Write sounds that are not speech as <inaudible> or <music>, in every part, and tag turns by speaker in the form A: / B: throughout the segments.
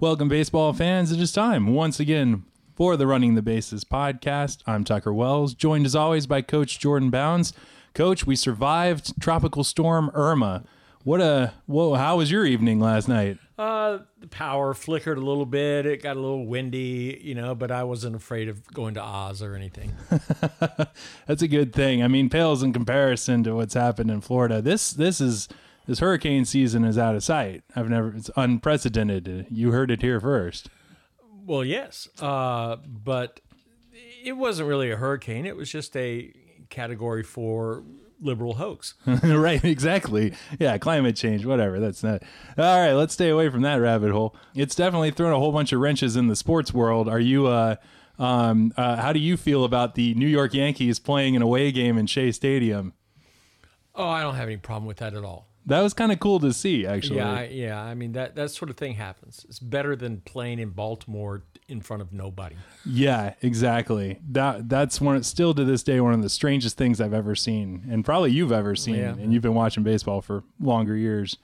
A: Welcome, baseball fans. It is time once again for the Running the Bases podcast. I'm Tucker Wells, joined as always by Coach Jordan Bounds. Coach, we survived Tropical Storm Irma. What a whoa! How was your evening last night?
B: Uh, the power flickered a little bit. It got a little windy, you know, but I wasn't afraid of going to Oz or anything. <laughs>
A: That's a good thing. I mean, pales in comparison to what's happened in Florida. This this is this hurricane season is out of sight. I've never it's unprecedented. You heard it here first.
B: Well, yes, uh, but it wasn't really a hurricane. It was just a category four liberal hoax. <laughs>
A: right, exactly. Yeah, climate change, whatever. That's not. All right, let's stay away from that rabbit hole. It's definitely thrown a whole bunch of wrenches in the sports world. Are you uh um uh, how do you feel about the New York Yankees playing an away game in Shea Stadium?
B: Oh, I don't have any problem with that at all.
A: That was kind of cool to see, actually.
B: Yeah, I, yeah. I mean that that sort of thing happens. It's better than playing in Baltimore in front of nobody.
A: Yeah, exactly. That that's one still to this day one of the strangest things I've ever seen, and probably you've ever seen.
B: Yeah.
A: And you've been watching baseball for longer years.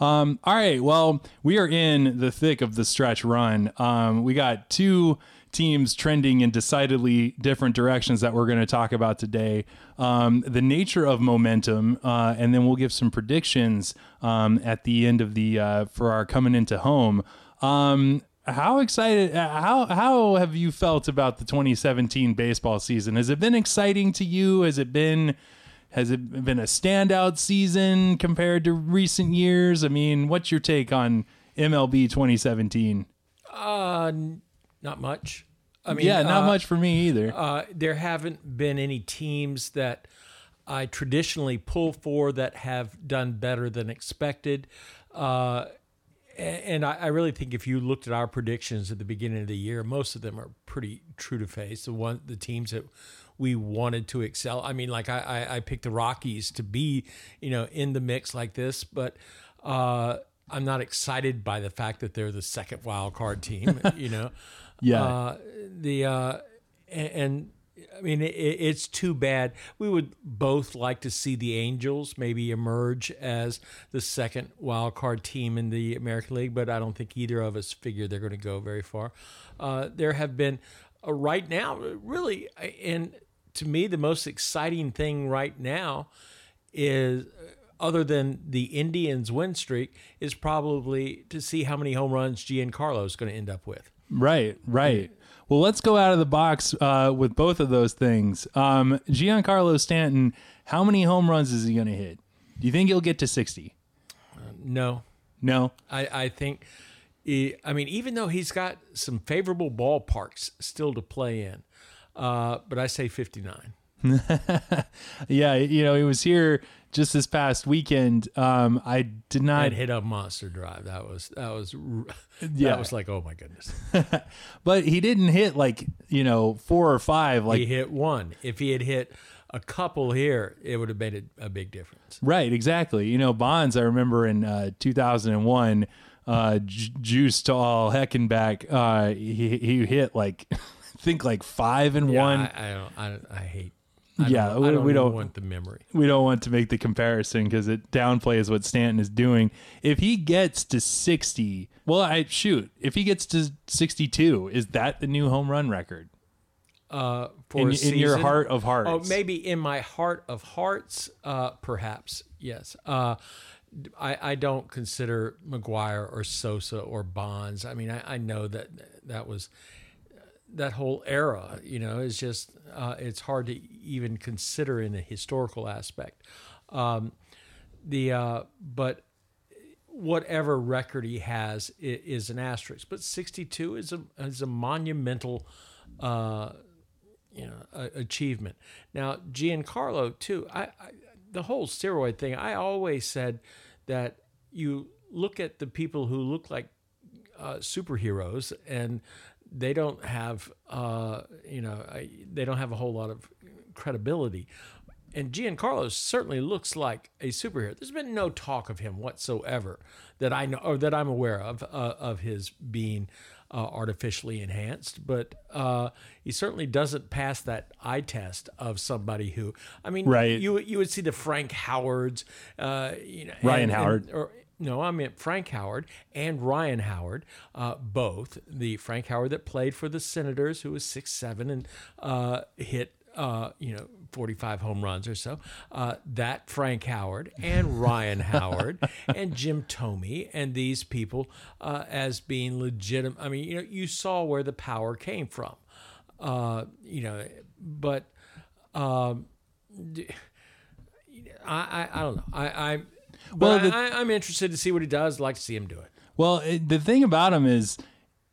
A: Um, all right, well, we are in the thick of the stretch run. Um, we got two teams trending in decidedly different directions that we're going to talk about today. Um, the nature of momentum, uh, and then we'll give some predictions um, at the end of the uh, for our coming into home. Um, how excited? uh, How how have you felt about the 2017 baseball season? Has it been exciting to you? Has it been has it been a standout season compared to recent years? I mean, what's your take on MLB 2017?
B: Uh, not much. I mean,
A: yeah, not
B: uh,
A: much for me either.
B: Uh, there haven't been any teams that I traditionally pull for that have done better than expected. Uh, and I, I really think if you looked at our predictions at the beginning of the year, most of them are pretty true to face. The one, the teams that we wanted to excel. I mean, like I, I, I picked the Rockies to be, you know, in the mix like this, but uh, I'm not excited by the fact that they're the second wild card team. <laughs> You know,
A: Yeah.
B: uh, the uh, and, and I mean it, it's too bad. We would both like to see the Angels maybe emerge as the second wild card team in the American League, but I don't think either of us figure they're going to go very far. Uh, there have been uh, right now, really, and to me, the most exciting thing right now is other than the Indians win streak is probably to see how many home runs Giancarlo is going to end up with.
A: Right, right. Well, let's go out of the box uh, with both of those things. Um, Giancarlo Stanton, how many home runs is he going to hit? Do you think he'll get to 60?
B: No,
A: No?
B: I, I think, he, I mean, even though he's got some favorable ballparks still to play in, uh, but I say 59. <laughs>
A: Yeah, you know, he was here just this past weekend. Um, I did not,
B: hit a monster drive. That was, that was,
A: Yeah. <laughs>
B: that was like, oh my goodness. <laughs>
A: but he didn't hit like, you know, four or five. Like,
B: he hit one. If he had hit a couple here, it would have made a, big difference.
A: Right, exactly. You know, Bonds, I remember in uh, 2001, uh, J- Juice to all heck and back, uh, he, he hit like, I think like five and
B: Yeah,
A: one.
B: I, I don't, I, I hate. I
A: Yeah,
B: don't,
A: we-
B: don't
A: we don't-
B: want the memory.
A: we don't want to make the comparison because it downplays what Stanton is doing. If he gets to 60, well, I shoot. If he gets to 62, is that the new home run record?
B: Uh, for
A: In, in your heart of hearts.
B: Oh, maybe in my heart of hearts, uh, perhaps yes. Uh, I, I don't consider McGwire or Sosa or Bonds. I mean, I, I know that that was that whole era. You know, is just uh, it's hard to even consider in a historical aspect. Um, the uh, but whatever record he has is an asterisk. But 62 is a is a monumental. Uh, you know achievement. Now Giancarlo too. I, I the whole steroid thing. I always said that you look at the people who look like uh, superheroes and they don't have uh, you know they don't have a whole lot of credibility. And Giancarlo certainly looks like a superhero. There's been no talk of him whatsoever that I know or that I'm aware of uh, of his being uh, artificially enhanced, but uh, he certainly doesn't pass that eye test of somebody who, I mean,
A: Right.
B: You you would see the Frank Howards, uh, you know,
A: Ryan
B: and-
A: Howard.
B: and- or no, I meant Frank Howard and Ryan Howard, uh, both. The Frank Howard that played for the Senators, who was six seven and uh, hit uh, you know, 45 home runs or so. Uh, that Frank Howard and <laughs> Ryan Howard and Jim Thome and these people uh, as being legitimate. I mean, you know, you saw where the power came from, uh, you know, but um, I, I, I don't know. I, I well, the, I, I'm interested to see what he does. I'd like to see him do it.
A: Well, it, the thing about him is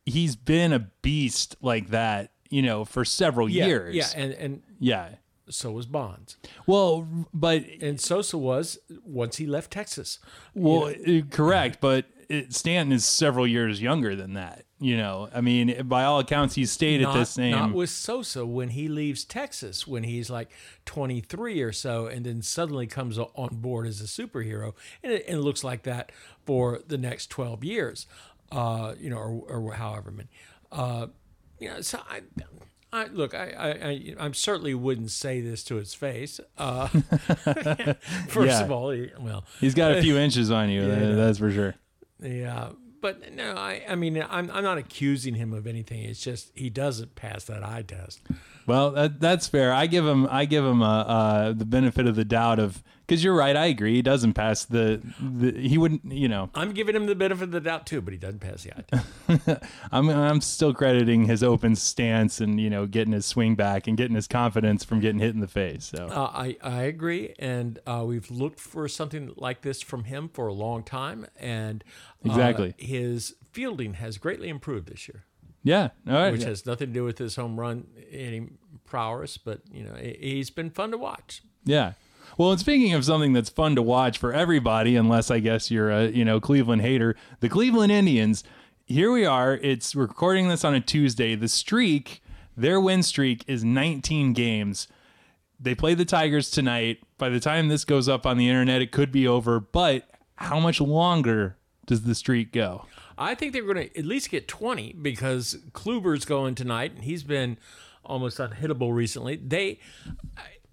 A: he's been a beast like that you know, for several
B: yeah,
A: years.
B: Yeah, and and
A: yeah,
B: so was Bonds.
A: Well, but
B: and Sosa was once he left Texas.
A: Well, you know? Correct, but it, Stanton is several years younger than that. You know, I mean, by all accounts, he stayed
B: not,
A: at the same.
B: Not with Sosa when he leaves Texas when he's like 23 or so, and then suddenly comes on board as a superhero, and it, and it looks like that for the next 12 years, uh, you know, or, or however many. Uh, you know, so I, I look, I, I, I, certainly wouldn't say this to his face. Uh, <laughs> <laughs> first yeah. of all, he, well,
A: he's got a few <laughs> inches on you. Yeah, that, that's for sure.
B: Yeah, but no, I, I mean, I'm, I'm not accusing him of anything. It's just he doesn't pass that eye test.
A: Well, that, that's fair. I give him, I give him the benefit of the doubt of because you're right. I agree. He doesn't pass the, the. He wouldn't. You know.
B: I'm giving him the benefit of the doubt too, but he doesn't pass the
A: eye <laughs> I'm I'm still crediting his open stance and you know getting his swing back and getting his confidence from getting hit in the face. So
B: uh, I I agree, and uh, we've looked for something like this from him for a long time, and
A: uh, exactly
B: his fielding has greatly improved this year.
A: Yeah,
B: which has nothing to do with his home run any prowess, but you know he's been fun to watch.
A: Yeah, well, and speaking of something that's fun to watch for everybody, unless I guess you're a you know Cleveland hater, the Cleveland Indians. Here we are. It's recording this on a Tuesday. The streak, their win streak, is 19 games. They play the Tigers tonight. By the time this goes up on the internet, it could be over. But how much longer does the streak go?
B: I think they're going to at least get 20 because Kluber's going tonight, and he's been almost unhittable recently. They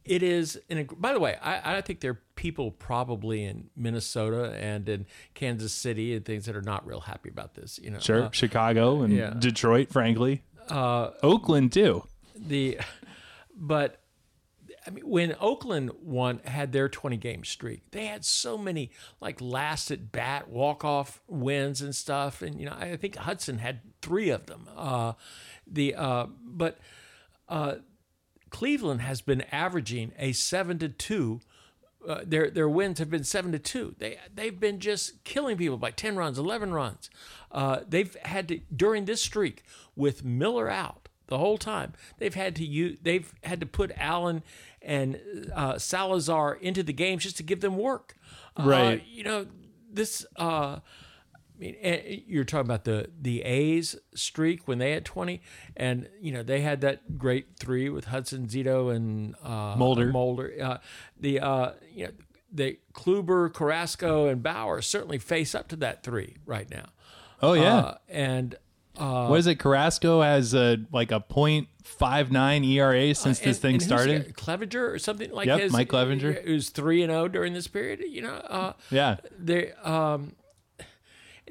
B: it is, and by the way, I, I think there are people probably in Minnesota and in Kansas City and things that are not real happy about this. You know,
A: sure, uh, Chicago and yeah. Detroit, frankly, uh, Oakland too.
B: The, <laughs> but I mean, when Oakland won, had their 20 game streak, they had so many like last at bat walk off wins and stuff. And, you know, I think Hudson had three of them. Uh, the, uh, but, uh, Cleveland has been averaging a seven to two. Uh, their their wins have been seven to two. They they've been just killing people by ten runs, eleven runs. Uh, they've had to during this streak with Miller out the whole time. They've had to use, they've had to put Allen and uh, Salazar into the games just to give them work.
A: Uh, right.
B: you know this. Uh, I mean, eh, you're talking about the the A's streak when they had 20, and you know they had that great three with Hudson, Zito, and uh,
A: Mulder.
B: Mulder. Uh, the uh, you know the Kluber, Carrasco, and Bauer certainly face up to that three right now.
A: Oh yeah, uh,
B: and uh,
A: what is it? Carrasco has a like a .59 ERA since this thing started.
B: Clevinger or something like
A: yep,
B: his.
A: Mike Clevinger,
B: who's three and zero oh during this period. You know,
A: yeah,
B: they. Um,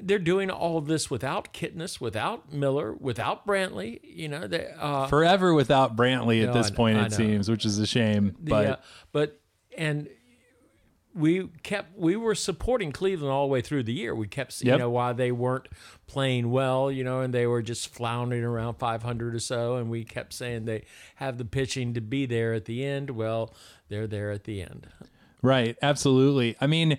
B: they're doing all this without Kipnis, without Miller, without Brantley. You know, they, uh,
A: forever without Brantley at no, this point, it seems, which is a shame. The, but uh,
B: but and we kept we were supporting Cleveland all the way through the year. We kept you know why they weren't playing well, you know, and they were just floundering around 500 or so, and we kept saying they have the pitching to be there at the end. Well, they're there at the end.
A: Right, absolutely. I mean,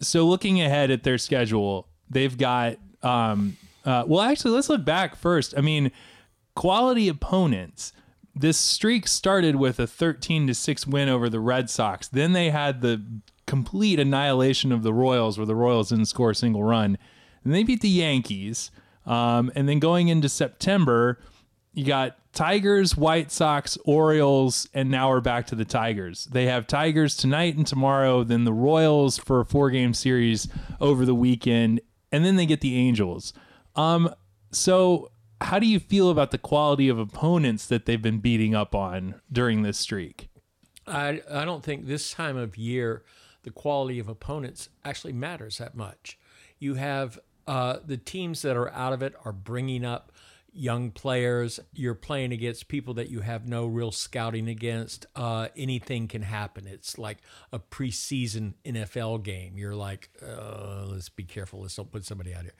A: so looking ahead at their schedule, They've got um, uh, well, actually, let's look back first. I mean, quality opponents. This streak started with a 13 to 6 win over the Red Sox. Then they had the complete annihilation of the Royals, where the Royals didn't score a single run. And they beat the Yankees. Um, and then going into September, you got Tigers, White Sox, Orioles, and now we're back to the Tigers. They have Tigers tonight and tomorrow, then the Royals for a four game series over the weekend, and then they get the Angels. Um, so how do you feel about the quality of opponents that they've been beating up on during this streak?
B: I I don't think this time of year the quality of opponents actually matters that much. You have uh, the teams that are out of it are bringing up young players. You're playing against people that you have no real scouting against. Uh, anything can happen. It's like a preseason NFL game. You're like, uh, let's be careful. Let's don't put somebody out here.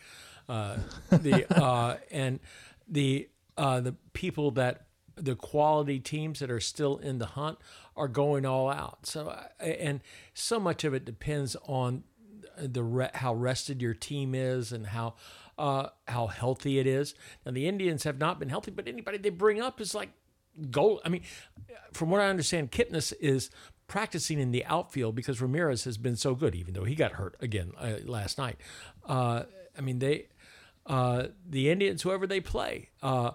B: Uh, the uh, <laughs> and the uh, the people that the quality teams that are still in the hunt are going all out. So uh, and so much of it depends on the re- how rested your team is and how uh, how healthy it is. Now the Indians have not been healthy, but anybody they bring up is like gold. I mean, from what I understand, Kipnis is practicing in the outfield because Ramirez has been so good, even though he got hurt again uh, last night. Uh, I mean, they uh, the Indians, whoever they play, uh,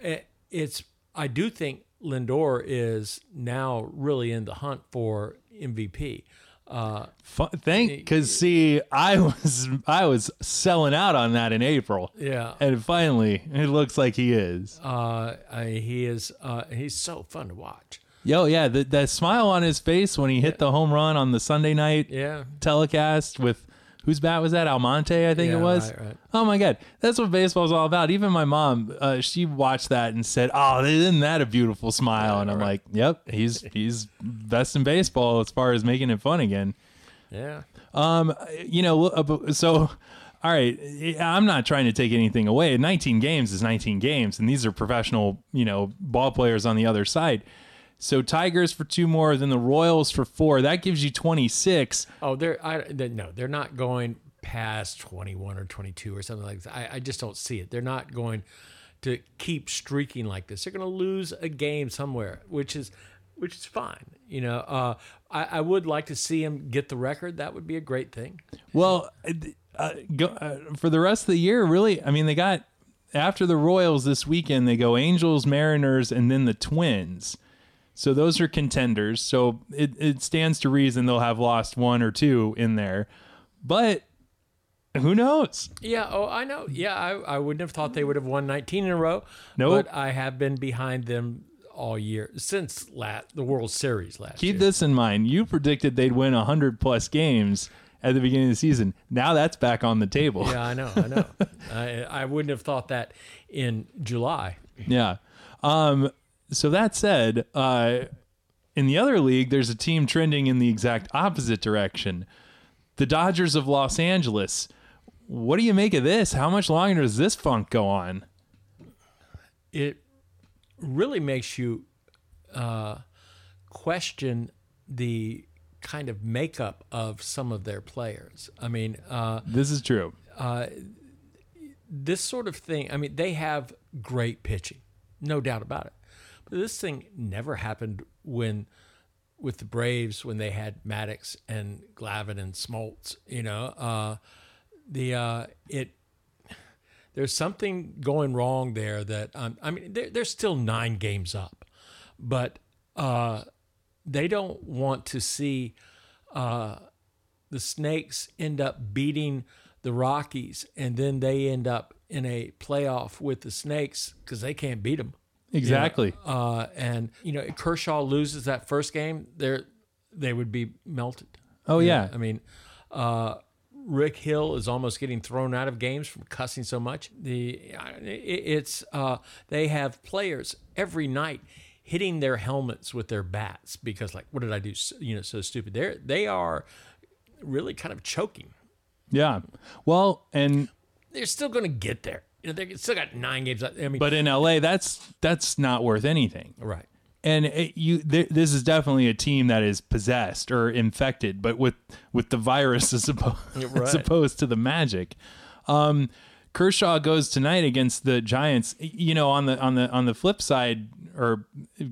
B: it, it's. I do think Lindor is now really in the hunt for MVP. Uh,
A: Fun, thank because see, I was I was selling out on that in April,
B: yeah,
A: and finally it looks like he is.
B: uh, he is. Uh, he's so fun to watch.
A: Yo, yeah, the, that smile on his face when he hit the home run on the Sunday night
B: Yeah,
A: telecast with whose bat was that? Almonte, I think
B: Yeah,
A: it was.
B: right, right.
A: Oh my god, that's what baseball's all about. Even my mom, uh, she watched that and said, "Oh, isn't that a beautiful smile?" and I'm like, "Yep, he's he's best in baseball as far as making it fun again."
B: yeah.
A: Um, you know, uh, so all right, I'm not trying to take anything away. 19 games is 19 games, and these are professional, you know, ball players on the other side. So Tigers for two more, then the Royals for four. That gives you 26.
B: Oh, they're I they, no, they're not going past twenty one or twenty two or something like that. I, I just don't see it. They're not going to keep streaking like this. They're going to lose a game somewhere, which is which is fine. You know, uh, I, I would like to see him get the record. That would be a great thing.
A: Well, uh, go, uh, for the rest of the year, really, I mean, they got after the Royals this weekend, they go Angels, Mariners, and then the Twins. So those are contenders. So it, it stands to reason they'll have lost one or two in there. But who knows?
B: Yeah. Oh, I know. Yeah, I, I wouldn't have thought they would have won 19 in a row.
A: Nope.
B: But I have been behind them all year since la the World Series last year.
A: Keep
B: year.
A: this in mind. You predicted they'd win 100 plus games at the beginning of the season. Now that's back on the table.
B: Yeah, I know. I know. <laughs> I, I wouldn't have thought that in July.
A: Yeah. Um, so that said, uh, in the other league, there's a team trending in the exact opposite direction. The Dodgers of Los Angeles. What do you make of this? How much longer does this funk go on?
B: It really makes you uh, question the kind of makeup of some of their players. I mean, uh,
A: This is true.
B: this sort of thing, I mean, they have great pitching, no doubt about it. This thing never happened when with the Braves when they had Maddux and Glavine and Smoltz, you know. Uh, the uh, it there's something going wrong there that um, I mean they're, they're still nine games up, but uh, they don't want to see uh, the Snakes end up beating the Rockies, and then they end up in a playoff with the Snakes because they can't beat them.
A: Exactly.
B: Uh, and you know, if Kershaw loses that first game, they they would be melted.
A: Oh, yeah.
B: I mean, uh, Rich Hill is almost getting thrown out of games from cussing so much. The it's uh, they have players every night hitting their helmets with their bats because like, what did I do? You know, so stupid. They're they are really kind of choking.
A: Yeah. Well, and
B: They're still going to get there. You know, they still got nine games. left. I mean,
A: but in LA, that's that's not worth anything.
B: right.
A: and it, you th- this is definitely a team that is possessed or infected but with with the virus as, oppo- <laughs>
B: Right.
A: as opposed to the magic um kershaw goes tonight against the giants you know on the on the on the flip side or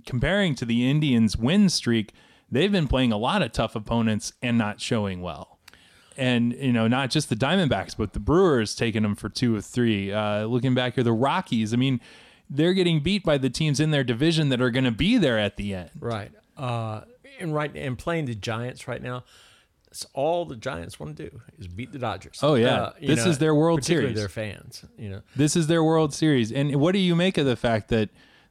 A: comparing to the indians win streak they've been playing a lot of tough opponents and not showing well and you know not just the diamondbacks but the brewers taking them for two or three uh looking back here the rockies i mean they're getting beat by the teams in their division that are going to be there at the end
B: Right. Uh, and right and playing the Giants right now, that's all the Giants want to do is beat the Dodgers.
A: Oh, yeah.
B: Uh,
A: This is their World Series.
B: Their fans, you know.
A: this is their world series and what do you make of the fact that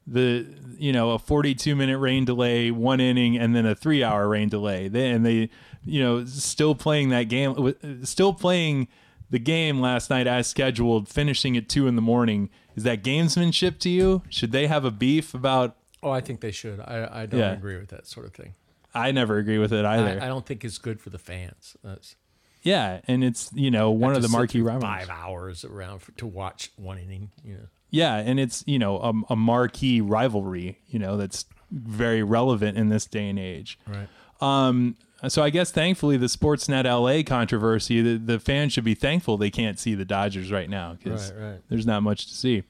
A: the you know a 42 minute rain delay one inning and then a three hour rain delay they, and they you know, still playing that game, still playing the game last night as scheduled, finishing at two in the morning. Is that gamesmanship to you? Should they have a beef about?
B: Oh, I think they should. I, I don't
A: Yeah.
B: agree with that sort of thing.
A: I never agree with it either.
B: I, I don't think it's good for the fans. That's
A: yeah, and it's you know one of the marquee.
B: Five hours around for, to watch one inning. You know.
A: Yeah, and it's you know a, a marquee rivalry. You know that's very relevant in this day and age.
B: Right.
A: Um, so I guess thankfully the Sportsnet LA controversy, the, the fans should be thankful they can't see the Dodgers right now because
B: Right, right.
A: there's not much to see.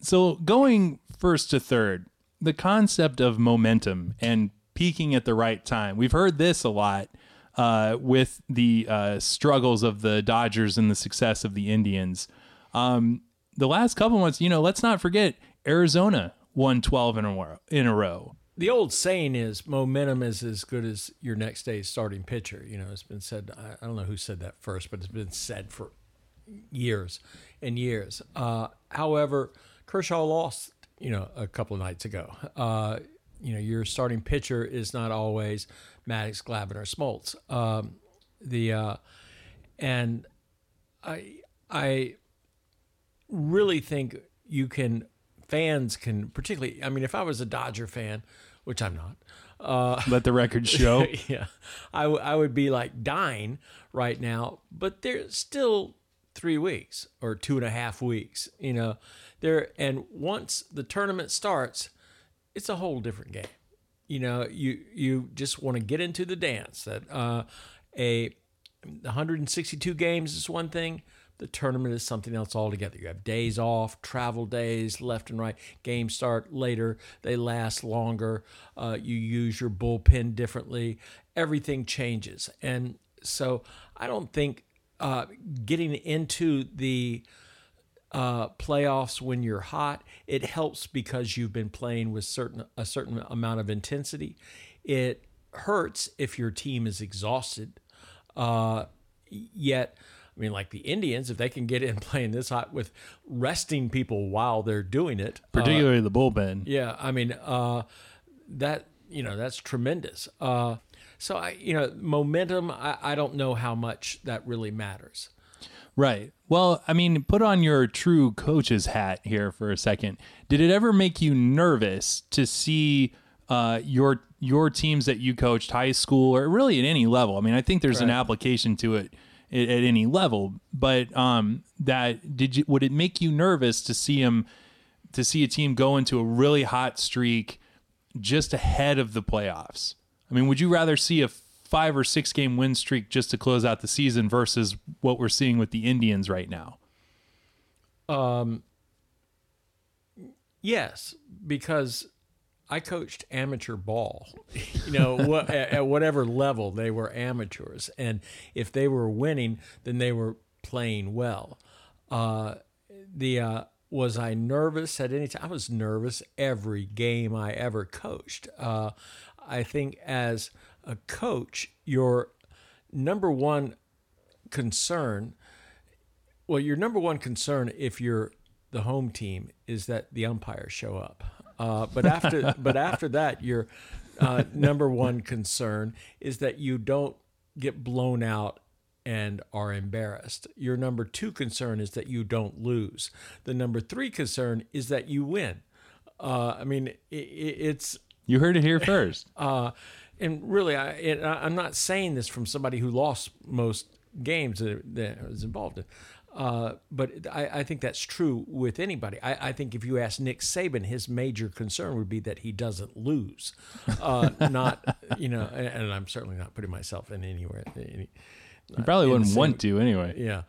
A: So going first to third, the concept of momentum and peaking at the right time. We've heard this a lot uh, with the uh, struggles of the Dodgers and the success of the Indians. Um, the last couple months, you know, let's not forget Arizona won 12 in a, row- in a row.
B: The old saying is momentum is as good as your next day's starting pitcher. You know, it's been said. I, don't know who said that first, but it's been said for years and years. Uh, however, Kershaw lost. You know, a couple nights ago. Uh, you know, your starting pitcher is not always Maddux, Glavine, or Smoltz. Um, the uh, and I I really think you can fans can particularly. I mean, if I was a Dodger fan, which I'm not. Uh,
A: Let the record <laughs> show.
B: yeah, I, w- I would be like dying right now, but there's still three weeks or two and a half weeks, you know, there. And once the tournament starts, it's a whole different game. You know, you you just want to get into the dance. That uh, a 162 games is one thing. The tournament is something else altogether. You have days off, travel days, left and right. Games start later. They last longer. Uh, you use your bullpen differently. Everything changes, and so I don't think uh, getting into the uh, playoffs when you're hot. It helps because you've been playing with certain a certain amount of intensity. It hurts if your team is exhausted. Uh, yet, I mean, like the Indians, if they can get in <laughs> playing this hot with resting people while they're doing it, uh,
A: Particularly the bullpen.
B: yeah, I mean, uh, that you know that's tremendous. Uh, so I, you know, momentum. I, I don't know how much that really matters.
A: Right. Well, I mean, put on your true coach's hat here for a second. Did it ever make you nervous to see uh, your your teams that you coached, high school or really at any level? I mean, I think there's an application to it at, at any level, but um, that did you would it make you nervous to see him to see a team go into a really hot streak just ahead of the playoffs? I mean, would you rather see a five or six game win streak just to close out the season versus what we're seeing with the Indians right now?
B: Um, Yes, because I coached amateur ball. <laughs> You know, <laughs> what, at, at whatever level they were amateurs, and if they were winning, then they were playing well. Uh, the uh, was I nervous at any time? I was nervous every game I ever coached. Uh, I think as a coach, your number one concern well, your number one concern if you're the home team is that the umpires show up. Uh, but after <laughs> but after that, your uh, number one concern is that you don't get blown out and are embarrassed. Your number two concern is that you don't lose. The number three concern is that you win. Uh, I mean, i i it's
A: You heard it here first. <laughs>
B: uh, and really, I, it, I'm not saying this from somebody who lost most games that, that I was involved in. Uh, but I, I think that's true with anybody. I, I think if you ask Nick Saban, his major concern would be that he doesn't lose, uh, <laughs> not you know. And, and I'm certainly not putting myself in anywhere. Any,
A: You probably wouldn't want to anyway.
B: yeah.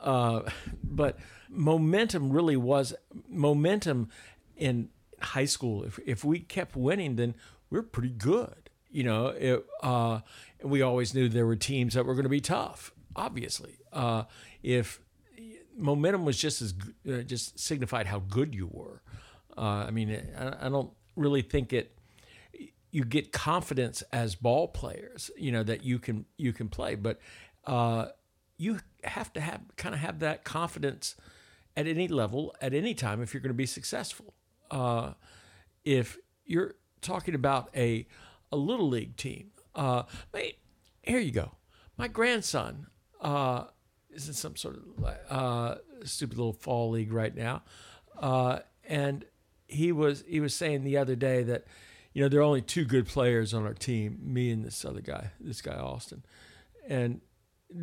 B: Uh, but momentum really was momentum in high school. If, if we kept winning, then we're pretty good. You know, it, uh, we always knew there were teams that were going to be tough, obviously. Uh, if momentum was just as uh, just signified how good you were. Uh, I mean, I, I don't really think it you get confidence as ball players, you know, that you can you can play, but uh, you have to have kind of have that confidence at any level at any time if you're going to be successful. Uh, if you're talking about a a little league team, uh, here you go. my grandson uh, is in some sort of uh, stupid little fall league right now, uh, and he was he was saying the other day that you know there are only two good players on our team, me and this other guy, this guy Austin, and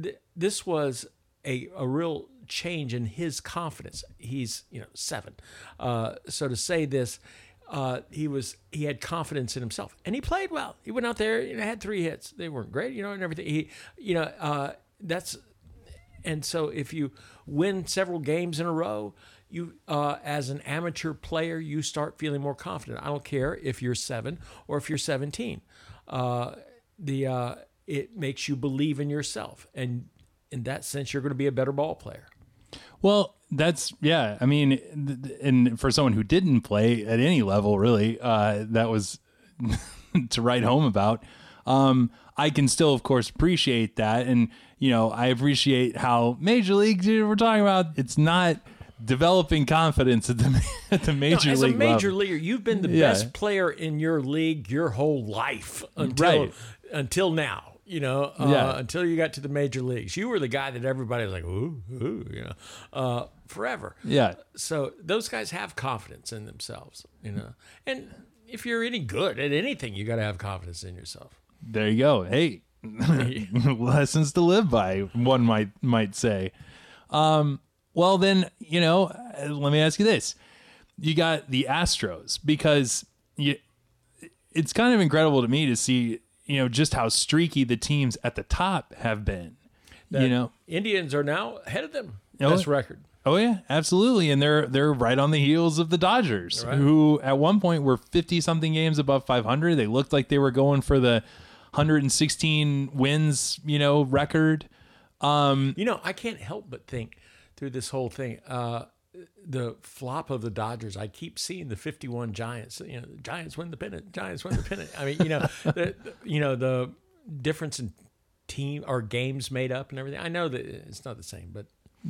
B: th- this was a a real change in his confidence. He's you know seven, uh, so to say this. Uh, he was he had confidence in himself and he played well. He went out there and had three hits. They weren't great, you know, and everything. He, you know, uh, that's and so if you win several games in a row, you uh, as an amateur player, you start feeling more confident. I don't care if you're seven or if you're seventeen. Uh, the uh, it makes you believe in yourself, and in that sense, you're going to be a better ball player.
A: Well, that's yeah. I mean, and for someone who didn't play at any level, really, uh, that was <laughs> to write home about. Um, I can still, of course, appreciate that, and you know, I appreciate how major league we're talking about. It's not developing confidence at the <laughs> at the major
B: no, as
A: league
B: a major
A: level.
B: leaguer, you've been the
A: Yeah.
B: best player in your league your whole life until
A: Right.
B: until now. You know, uh,
A: Yeah.
B: until you got to the major leagues, you were the guy that everybody was like, "Ooh, ooh," you know, uh, forever.
A: Yeah,
B: So those guys have confidence in themselves, you know. And if you're any good at anything, you got to have confidence in yourself.
A: There you go. Hey, <laughs> lessons to live by. One might might say. Um, well, then you know, let me ask you this: You got the Astros because you, it's kind of incredible to me to see you know just how streaky the teams at the top have been. you know,
B: Indians are now ahead of them.
A: Oh,
B: Best record.
A: Oh yeah, absolutely, and they're they're right on the heels of the Dodgers,
B: Right.
A: who at one point were fifty something games above five hundred. They looked like they were going for the hundred and sixteen wins, you know, record. Um,
B: You know, I can't help but think through this whole thing, uh, the flop of the Dodgers. I keep seeing the 51 Giants. You know, the Giants win the pennant. Giants win the pennant. I mean, you know, <laughs> the, you know the difference in team or games made up and everything. I know that it's not the same, but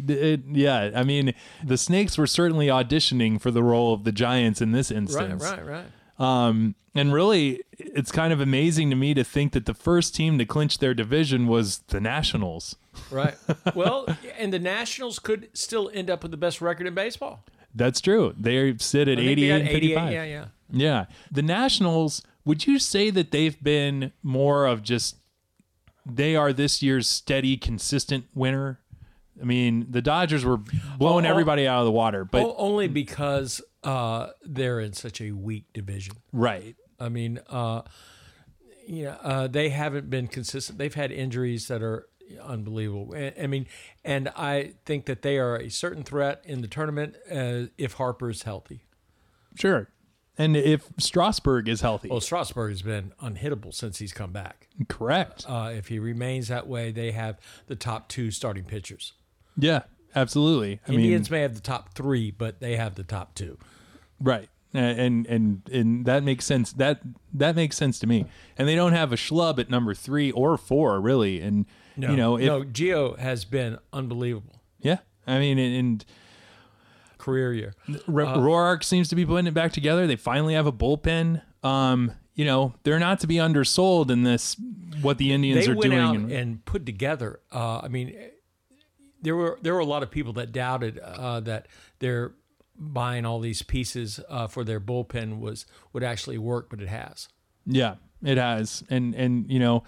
A: it, yeah, I mean, the Snakes were certainly auditioning for the role of the Giants in this instance.
B: right, right, right.
A: Um, and really, it's kind of amazing to me to think that the first team to clinch their division was the Nationals.
B: Right. <laughs> Well, and the Nationals could still end up with the best record in baseball.
A: That's true. They sit at
B: I
A: eighty-eight, and 55.
B: Yeah, yeah.
A: Yeah. The Nationals, would you say that they've been more of just they are this year's steady, consistent winner? I mean, the Dodgers were blowing
B: Oh, oh.
A: everybody out of the water, but
B: O- only because uh, they're in such a weak division.
A: right.
B: I mean, uh, yeah, uh, they haven't been consistent. They've had injuries that are unbelievable. I I mean, and I think that they are a certain threat in the tournament uh, if Harper's healthy.
A: Sure. And if Strasburg is healthy,
B: Well, Strasburg has been unhittable since he's come back.
A: correct.
B: Uh, if he remains that way, they have the top two starting pitchers.
A: yeah, absolutely. I
B: Indians may have the top three, but they have the top two.
A: Right. Uh, And and and that makes sense. That that makes sense to me. And they don't have a schlub at number three or four, really. And
B: No,
A: you know, if
B: no, Gio has been unbelievable
A: yeah, I mean, and
B: career year.
A: R- Roark seems to be putting it back together. They finally have a bullpen. Um, you know, they're not to be undersold in this. What the Indians are doing. and-
B: and put together. Uh, I mean, there were there were a lot of people that doubted uh, that they're buying all these pieces uh, for their bullpen was would actually work, but it has.
A: yeah, it has. And and you know,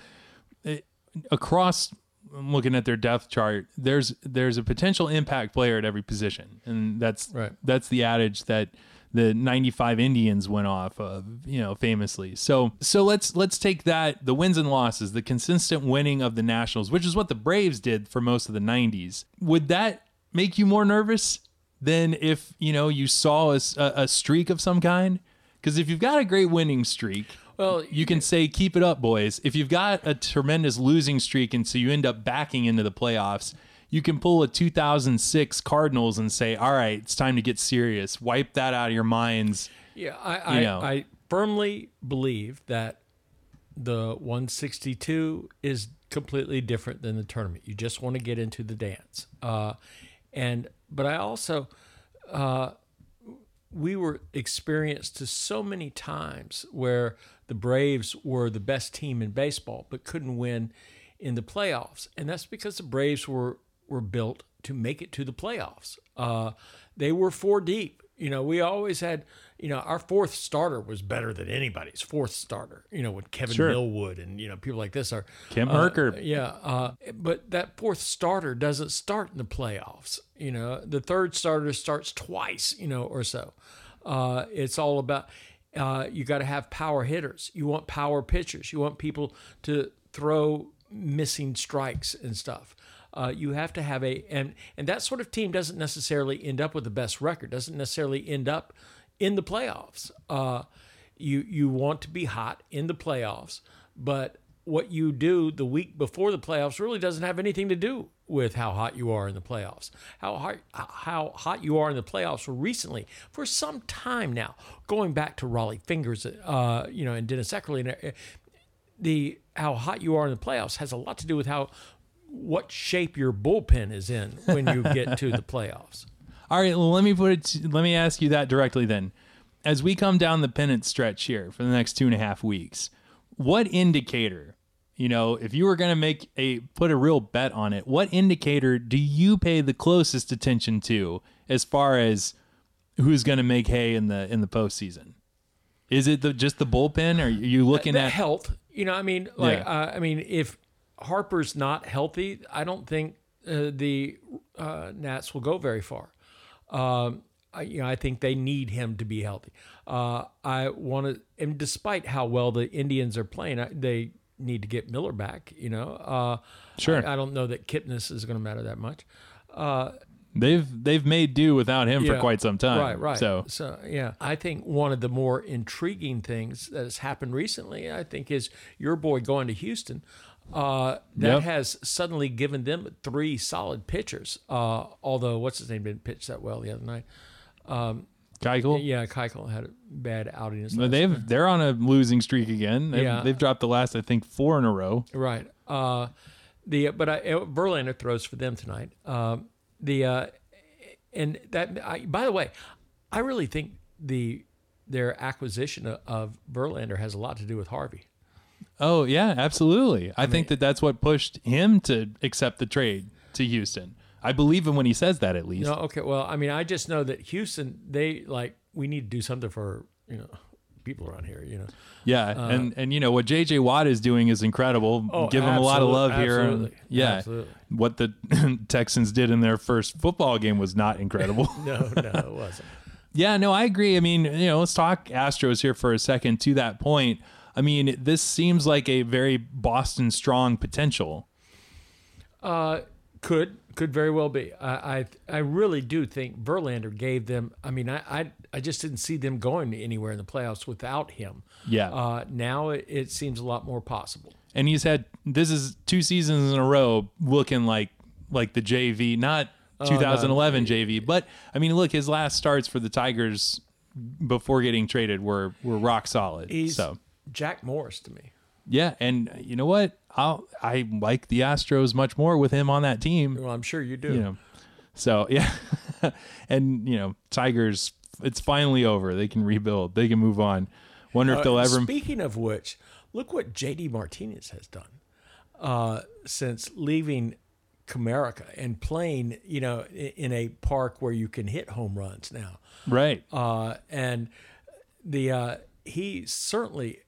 A: it, across I'm looking at their depth chart, there's there's a potential impact player at every position, and that's
B: Right.
A: that's the adage that the 95 Indians went off of, you know, famously. So so let's let's take that the wins and losses, the consistent winning of the Nationals, which is what the Braves did for most of the 90s. Would that make you more nervous than if, you know, you saw a streak of some kind? Because if you've got a great winning streak,
B: Well,
A: you can say keep it up boys if you've got a tremendous losing streak and so you end up backing into the playoffs you can pull a 2006 cardinals and say all right it's time to get serious wipe that out of your minds
B: Yeah, I I,
A: You know.
B: I firmly believe that the 162 is completely different than the tournament. You just want to get into the dance, uh, and but I also uh, we were experienced to so many times where the Braves were the best team in baseball but couldn't win in the playoffs, and that's because the Braves were were built to make it to the playoffs. Uh, they were four deep. You know, we always had, you know, our fourth starter was better than anybody's fourth starter. You know, with Kevin
A: Sure.
B: Millwood and you know people like this are
A: Kim
B: uh,
A: Mercker.
B: yeah, uh, but that fourth starter doesn't start in the playoffs. You know, the third starter starts twice. You know, or so. Uh, it's all about uh, you got to have power hitters. You want power pitchers. You want people to throw missing strikes and stuff. Uh, you have to have a and and that sort of team doesn't necessarily end up with the best record. Doesn't necessarily end up in the playoffs. Uh, you you want to be hot in the playoffs, but what you do the week before the playoffs really doesn't have anything to do with how hot you are in the playoffs. How hot how hot you are in the playoffs recently for some time now, going back to Rollie Fingers, uh, you know, and Dennis Eckersley, and the how hot you are in the playoffs has a lot to do with how what shape your bullpen is in when you get to the <laughs> playoffs.
A: All right, well, let me put it. let me ask you that directly then. As we come down the pennant stretch here for the next two and a half weeks, what indicator, you know, if you were going to make a put a real bet on it, what indicator do you pay the closest attention to as far as who's going to make hay in the in the postseason? Is it the, just the bullpen, or are you looking
B: the
A: at
B: health. You know, I mean, like,
A: Yeah.
B: uh, I mean, if Harper's not healthy, I don't think uh, the uh, Nats will go very far. Um, I, you know, I think they need him to be healthy. Uh, I want to, and despite how well the Indians are playing, I, they need to get Miller back. You know, uh,
A: Sure.
B: I, I don't know that Kipnis is going to matter that much. Uh,
A: they've they've made do without him for quite some time?
B: Right, right.
A: So
B: so yeah, I think one of the more intriguing things that has happened recently, I think, is your boy going to Houston. Uh, that
A: Yep.
B: has suddenly given them three solid pitchers. Uh, although what's his name didn't pitch that well the other night.
A: Keuchel,
B: Yeah, Keuchel had a bad outing.
A: they've they're on a losing streak again. They've,
B: Yeah.
A: they've dropped the last I think four in a row.
B: Right. Uh, the but I, Verlander throws for them tonight. Um, the uh, and that I, by the way, I really think the their acquisition of, of Verlander has a lot to do with Harvey.
A: Oh yeah, absolutely. I, think that that's what pushed him to accept the trade to Houston. I believe him when he says that at least.
B: No, okay. Well, I mean, I just know that Houston, they like we need to do something for you know people around here. You know,
A: Yeah, uh, and and you know what JJ Watt is doing is incredible.
B: Oh,
A: Give him a lot of love here.
B: Absolutely,
A: yeah,
B: absolutely.
A: what the <laughs> Texans did in their first football game was not incredible. <laughs>
B: no, no, it wasn't. <laughs>
A: Yeah, no, I agree. I mean, you know, let's talk Astros here for a second. To that point, I mean, this seems like a very Boston strong potential.
B: Uh, could could very well be. I, I I really do think Verlander gave them. I mean, I, I I just didn't see them going anywhere in the playoffs without him.
A: Yeah.
B: Uh, now it, it seems a lot more possible.
A: and he's had this is two seasons in a row looking like like the JV, not
B: Oh,
A: 2011 JV, but I mean, look, his last starts for the Tigers before getting traded were were rock solid.
B: He's
A: so
B: Jack Morris to me.
A: yeah, and you know what? I'll I like the Astros much more with him on that team.
B: Well, I'm sure you do.
A: You know, so <laughs> yeah, and you know, Tigers, it's finally over. They can rebuild. They can move on. Wonder if they'll
B: Uh,
A: ever.
B: Speaking of which, look what JD Martinez has done uh, since leaving Comerica and playing, you know, in a park where you can hit home runs now.
A: right.
B: Uh, and the uh, he certainly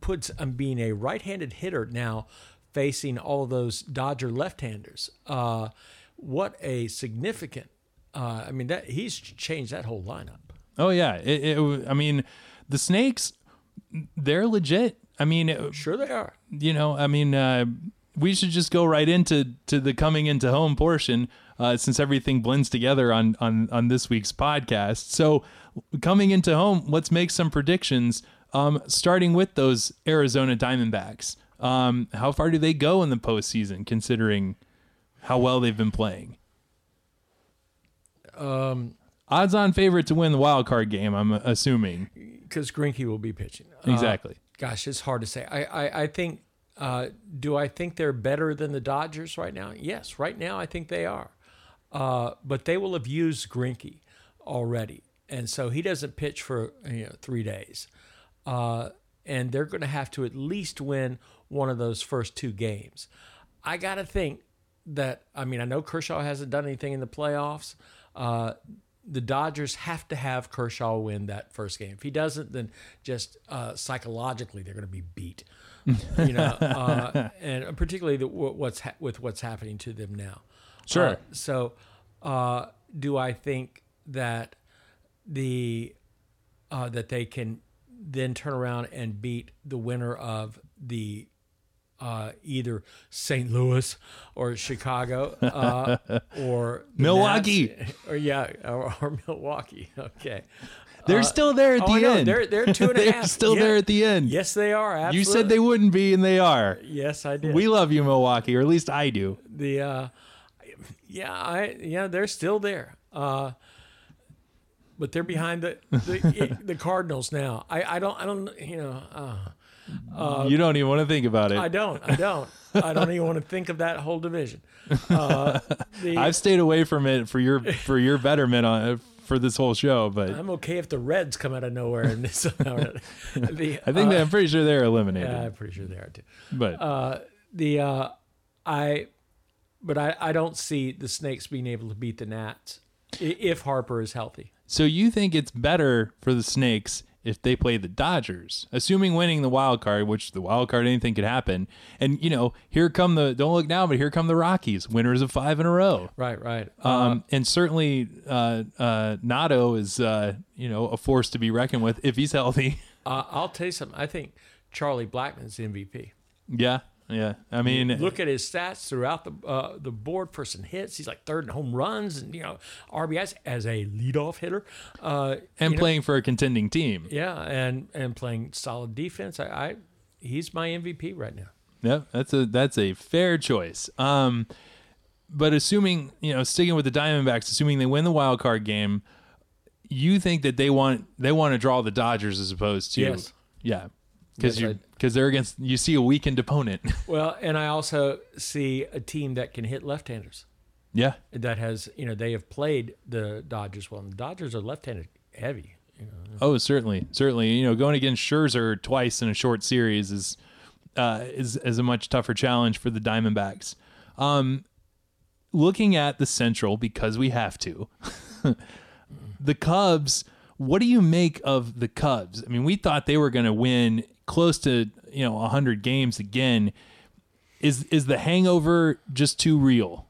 B: puts um, being a right-handed hitter now facing all those Dodger left-handers. Uh, what a significant! Uh, I mean, that he's changed that whole lineup.
A: Oh yeah, it, it, I mean, the Snakes, they're legit. I mean,
B: Sure, they are.
A: you know, I mean, uh, we should just go right into to the coming into home portion, uh, since everything blends together on on on this week's podcast. So, coming into home, let's make some predictions. Um, starting with those Arizona Diamondbacks, um, how far do they go in the postseason, considering how well they've been playing?
B: Um,
A: Odds-on favorite to win the wild card game, I'm assuming.
B: because Greinke will be pitching. Uh,
A: Exactly.
B: gosh, it's hard to say. I, I, I think. Uh, do I think they're better than the Dodgers right now? Yes, right now I think they are. Uh, but they will have used Greinke already, and so he doesn't pitch for you know three days. Uh, and they're going to have to at least win one of those first two games. I got to think that I mean I know Kershaw hasn't done anything in the playoffs. Uh, the Dodgers have to have Kershaw win that first game. If he doesn't, then just uh, psychologically they're going to be beat. you know, <laughs> uh, and particularly the, what's ha- with what's happening to them now.
A: Sure.
B: Uh, so, uh, do I think that the uh, that they can then turn around and beat the winner of the uh, either St. Louis or Chicago uh, or
A: Milwaukee.
B: Nats, <laughs> or yeah, or, or Milwaukee. Okay,
A: They're still there at
B: oh,
A: the
B: know.
A: end.
B: They're they're two and <laughs>
A: They're
B: half.
A: still
B: Yeah.
A: there at the end.
B: Yes, they are. Absolutely.
A: You said they wouldn't be, and they are.
B: Yes, I did.
A: We love you, Milwaukee, or at least I do.
B: the uh, yeah, I yeah, they're still there. Uh, but they're behind the the, <laughs> the Cardinals now. I, I don't I don't you know uh,
A: you don't even want to think about it.
B: I don't I don't I don't even want to think of that whole division. Uh, <laughs> the,
A: I've stayed away from it for your for your betterment on for this whole show, but
B: I'm okay if the Reds come out of nowhere and this. <laughs> the,
A: I think
B: uh,
A: that I'm pretty sure they're eliminated.
B: yeah, I'm pretty sure they are too.
A: but
B: Uh, the uh, I, but I I don't see the Snakes being able to beat the Nats if Harper is healthy.
A: So you think it's better for the Snakes if they play the Dodgers, assuming winning the wild card, which the wild card anything could happen. And you know, here come the don't look now, but here come the Rockies, winners of five in a row.
B: Right, right. Uh,
A: Um, and certainly, uh, uh, Nato is, uh, you know, a force to be reckoned with if he's healthy. <laughs>
B: Uh, I'll tell you something. I think Charlie Blackmon's the MVP.
A: yeah, yeah. I mean,
B: Look at his stats throughout the uh, the board Person hits. He's like third in home runs and you know RBIs as a leadoff hitter. Uh,
A: and
B: you know,
A: playing for a contending team.
B: yeah, and and playing solid defense. I, I he's my MVP right now.
A: Yeah, that's a that's a fair choice. Um, but assuming you know, sticking with the Diamondbacks, assuming they win the wild card game, you think that they want they want to draw the Dodgers as opposed to
B: Yes.
A: yeah, because you because they're against you see a weakened opponent. <laughs>
B: Well, and I also see a team that can hit left-handers.
A: yeah,
B: That has you know they have played the Dodgers well. And the Dodgers are left-handed heavy. You know,
A: Oh, certainly, certainly. You know, going against Scherzer twice in a short series is uh, is is a much tougher challenge for the Diamondbacks. Um, looking at the Central because we have to. <laughs> the Cubs. What do you make of the Cubs? I mean, we thought they were going to win close to you know hundred games again. Is is the hangover just too real?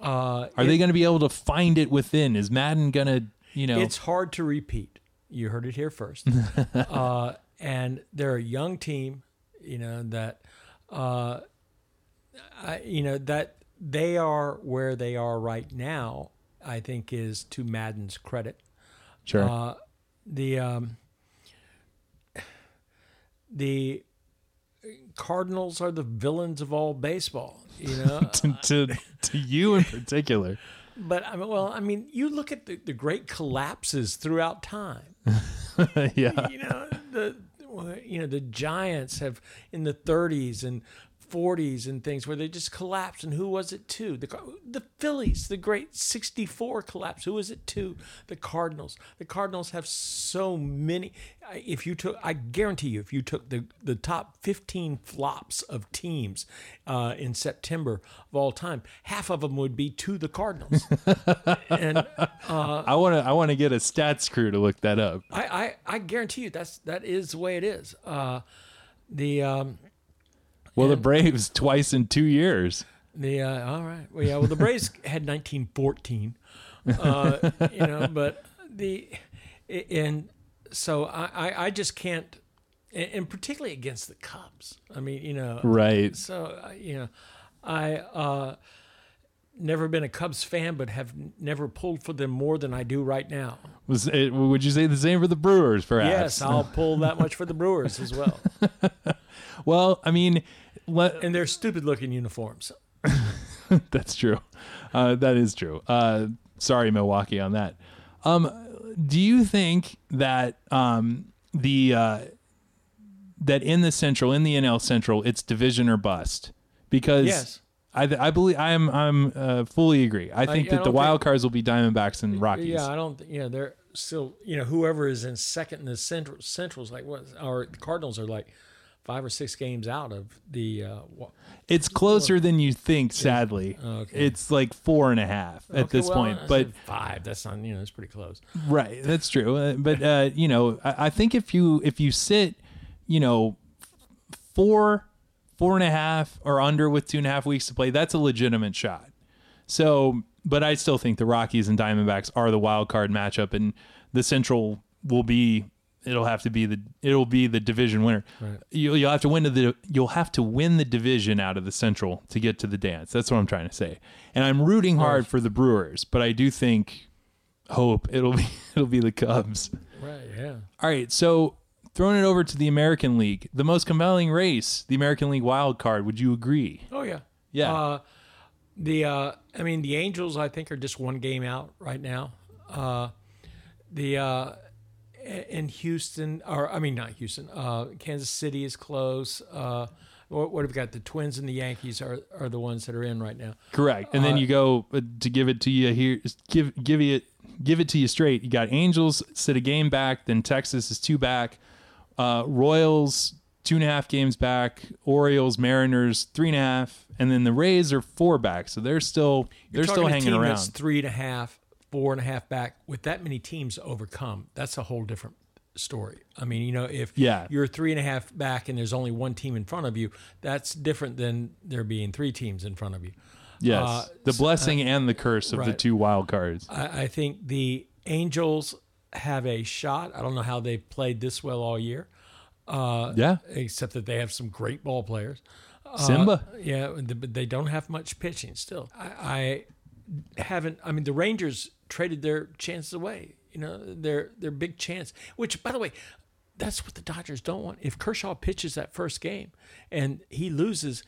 B: uh,
A: Are they going to be able to find it within? Is Maddon going to you know?
B: It's hard to repeat. You heard it here first. <laughs> uh, and they're a young team, you know that, uh, I, you know that they are where they are right now. I think is to Maddon's credit.
A: sure.
B: Uh, the um, the Cardinals are the villains of all baseball. You know, <laughs>
A: to, to to you in particular.
B: but I mean, well, I mean, you look at the, the great collapses throughout time. <laughs>
A: yeah.
B: you know the you know the Giants have in the 30s and 40s and things where they just collapsed. And who was it to? The the Phillies, the great 64 collapse. Who was it to? The Cardinals. The Cardinals have so many. If you took, I guarantee you, if you took the the top 15 flops of teams uh, in September of all time, half of them would be to the Cardinals. <laughs> and
A: I want to I want to get a stats crew to look that up.
B: I, I, I guarantee you that's that is the way it is. Uh, the um,
A: Well, the Braves <laughs> twice in 2 years.
B: the uh, all right, well yeah, well the Braves <laughs> had 1914, uh, you know, <laughs> but the and so I, I, just can't, and particularly against the Cubs. I mean, you know,
A: Right.
B: so uh, you know, I uh, never been a Cubs fan, but have never pulled for them more than I do right now.
A: Was it, would you say the same for the Brewers perhaps?
B: Yes, I'll pull that much for the Brewers as well.
A: Well, I mean, let,
B: and their stupid looking uniforms. <laughs>
A: that's true. Uh, that is true. Uh, sorry, Milwaukee, on that. Um, do you think that um, the uh, that in the Central, in the NL Central, it's division or bust? Because
B: Yes.
A: I, I believe I'm I'm uh, fully agree. I think
B: I
A: that the
B: don't
A: wild cards will be Diamondbacks and Rockies.
B: Yeah, I don't. Yeah, they're still. You know, whoever is in second in the central centrals like what? Our Cardinals are like five or six games out of the. Uh,
A: It's closer than you think. Sadly,
B: Okay.
A: it's like four and a half at
B: Okay,
A: this
B: well,
A: point. But
B: five. That's not. You know, it's pretty close.
A: right, that's true. Uh, but uh, you know, I, I think if you if you sit, you know, four four and a half or under with two and a half weeks to play, that's a legitimate shot. So, but I still think the Rockies and Diamondbacks are the wild card matchup, and the Central will be. It'll have to be the. It'll be the division winner.
B: Right.
A: You'll, you'll have to win to the. You'll have to win the division out of the Central to get to the dance. That's what I'm trying to say. And I'm rooting hard for the Brewers, but I do think, hope it'll be <laughs> it'll be the Cubs.
B: Right. Yeah.
A: All right, so throwing it over to the American League, the most compelling race, the American League wild card. Would you agree?
B: Oh yeah.
A: Yeah.
B: Uh, the uh, I mean the Angels I think are just one game out right now. Uh, the in Houston or I mean not Houston. Uh, Kansas City is close. Uh, what, what have we got? The Twins and the Yankees are, are the ones that are in right now.
A: Correct. And then
B: Uh,
A: you go uh, to give it to you here. Give give you give it to you straight. You got Angels sit a game back. Then Texas is two back. Uh, Royals two and a half games back. Orioles, Mariners three and a half, and then the Rays are four back. So they're still they're still hanging around.
B: Three and a half, four and a half back. With that many teams to overcome, that's a whole different story. I mean, you know, if
A: Yeah.
B: you're three and a half back and there's only one team in front of you, that's different than there being three teams in front of you.
A: Yes,
B: uh,
A: the blessing and the curse of the two wild cards.
B: I, I think the Angels have a shot. I don't know how they've played this well all year, uh,
A: yeah,
B: except that they have some great ball players.
A: Simba.
B: Yeah, but they don't have much pitching still. I, I haven't. I mean, the Rangers traded their chances away. You know, their their big chance. Which, by the way, that's what the Dodgers don't want. If Kershaw pitches that first game and he loses,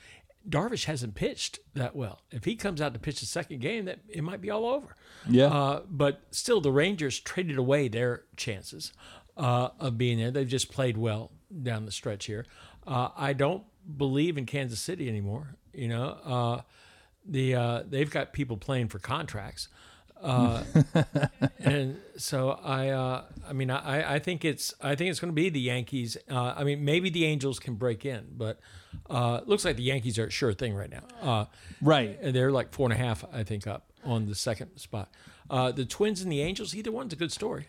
B: Darvish hasn't pitched that well. If he comes out to pitch the second game, that it might be all over.
A: Yeah.
B: Uh, but still, the Rangers traded away their chances uh, of being there. They've just played well down the stretch here. Uh, I don't believe in Kansas City anymore. You know, uh, the uh, they've got people playing for contracts. Uh, <laughs> and so I, uh, I mean, I, I think it's, I think it's going to be the Yankees. Uh, I mean, maybe the Angels can break in, but uh, it looks like the Yankees are a sure thing right now. Uh,
A: right.
B: and they're like four and a half, I think, up on the second spot. Uh, the Twins and the Angels, either one's a good story.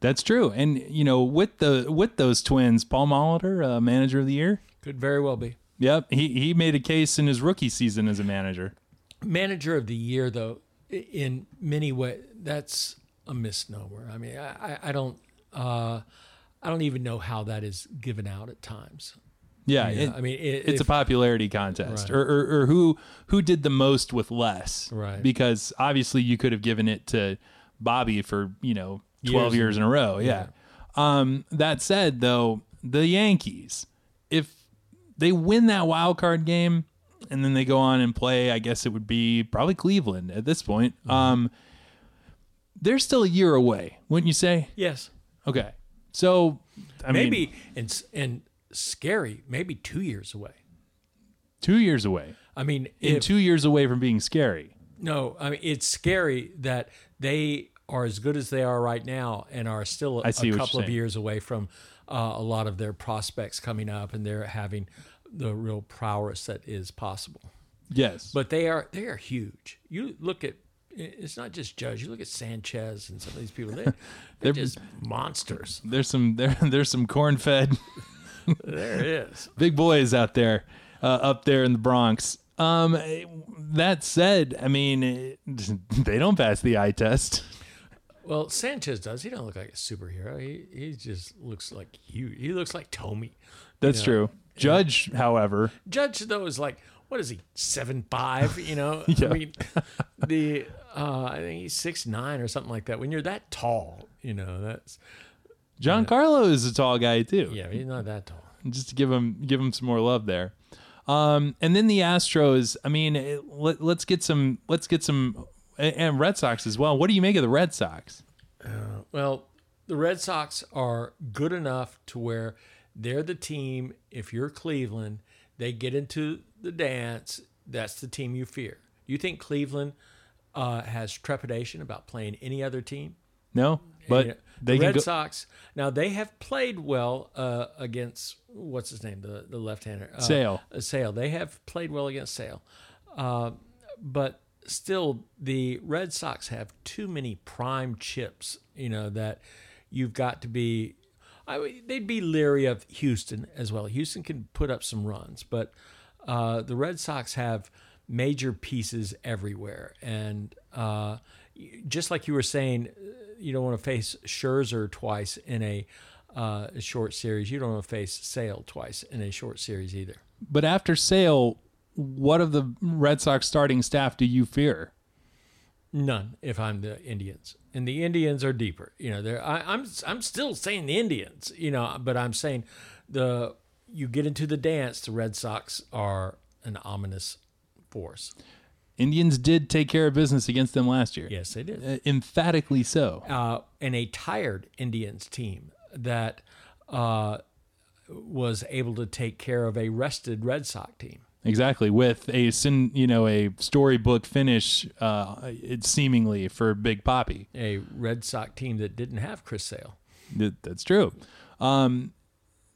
A: That's true. And you know, with the with those twins, Paul Molitor, uh, manager of the year.
B: Could very well be.
A: Yep, he he made a case in his rookie season as a manager.
B: Manager of the year, though, in many ways, that's a misnomer. I mean, I, I- don't, uh, I don't even know how that is given out at times.
A: Yeah,
B: Yeah,
A: it-
B: I mean, it,
A: it's a popularity contest,
B: Right.
A: or, or or who who did the most with less.
B: Right.
A: Because obviously you could have given it to Bobby for you know twelve
B: Years
A: years, in a row. Yeah. Um. That said, though, the Yankees, if they win that wild card game and then they go on and play, I guess it would be probably Cleveland at this point.
B: Mm-hmm.
A: Um. They're still a year away, wouldn't you say?
B: yes,
A: Okay. So I mean,
B: maybe and and scary, maybe two years away.
A: two years away.
B: I mean, if,
A: two years away from being scary.
B: no, I mean it's scary that they are as good as they are right now and are still a,
A: I see
B: a couple of
A: saying.
B: years away from uh, a lot of their prospects coming up and they're having the real prowess that is possible.
A: Yes.
B: But they are they are huge. You look at it's not just Judge. You look at Sanchez and some of these people. They, <laughs> they're,
A: They're-
B: just monsters.
A: there's some there <laughs> there's some corn fed <laughs>
B: There it is.
A: big boys out there uh, up there in the Bronx. Um, that said, I mean, they don't pass the eye test.
B: Well, Sanchez does. He don't look like a superhero. He he just looks like huge. He looks like Tommy.
A: That's
B: know,
A: true. Judge, however,
B: Judge though is like what is he seven five? You know, <laughs>
A: Yeah.
B: I mean, the uh, I think he's six nine or something like that. When you're that tall, you know that's
A: Giancarlo is a tall guy too.
B: yeah, he's not that tall.
A: Just to give him give him some more love there. Um, and then the Astros. I mean, it, let, let's get some. Let's get some. And Red Sox as well. What do you make of the Red Sox?
B: Well, the Red Sox are good enough to where they're the team. If you're Cleveland, they get into the dance. that's the team you fear. You think Cleveland uh, has trepidation about playing any other team?
A: No, but
B: You know, the Red
A: go.
B: Sox. Now they have played well uh, against what's his name, the the left-hander uh,
A: Sale.
B: uh, Sale. They have played well against Sale, uh, but still, the Red Sox have too many prime chips. You know that you've got to be. I they'd be leery of Houston as well. Houston can put up some runs, but uh, the Red Sox have major pieces everywhere, and uh, just like you were saying, you don't want to face Scherzer twice in a, uh, short series. You don't want to face Sale twice in a short series either.
A: But after Sale, what of the Red Sox starting staff do you fear?
B: None. If I'm the Indians, and the Indians are deeper. You know, they're. I, I'm. I'm still saying the Indians. You know, but I'm saying the. You get into the dance. The Red Sox are an ominous force.
A: Indians did take care of business against them last year.
B: Yes, they did.
A: Uh, emphatically so.
B: uh, and a tired Indians team that uh, was able to take care of a rested Red Sox team.
A: Exactly, with a sin, you know, a storybook finish, uh, it seemingly for Big Poppy.
B: A Red Sox team that didn't have Chris Sale.
A: That's true. Um,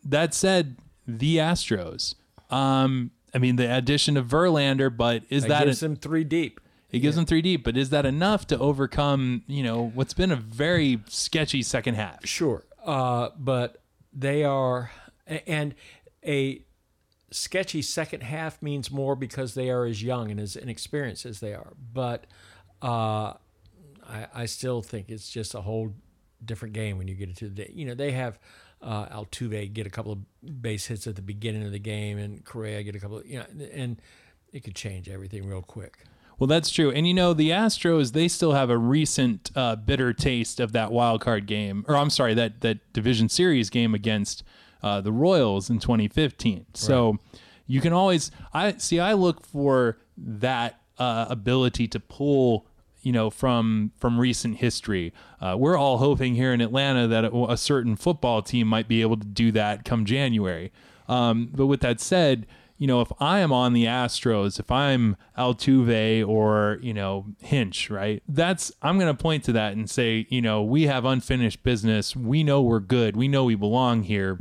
A: that said, the Astros. Um, I mean, the addition of Verlander, but is
B: That
A: that
B: gives
A: a-
B: them three deep.
A: it gives them three deep? But is that enough to overcome, you know, what's been a very sketchy second half?
B: Sure, uh, but they are, and a sketchy second half means more because they are as young and as inexperienced as they are. But uh, I, I still think it's just a whole different game when you get into the day. You know, they have uh, Altuve get a couple of base hits at the beginning of the game, and Correa get a couple of, you know, and it could change everything real quick.
A: Well, that's true. And you know, the Astros, they still have a recent uh, bitter taste of that wild card game, or I'm sorry, that that division series game against uh, the Royals in 2015. So you can always, I see, I look for that uh, ability to pull. You know, from from recent history, uh, we're all hoping here in Atlanta that a, a certain football team might be able to do that come January. Um, but with that said, you know, if I am on the Astros, if I'm Altuve or, you know, Hinch, right? That's, I'm going to point to that and say, you know, we have unfinished business. We know we're good. We know we belong here.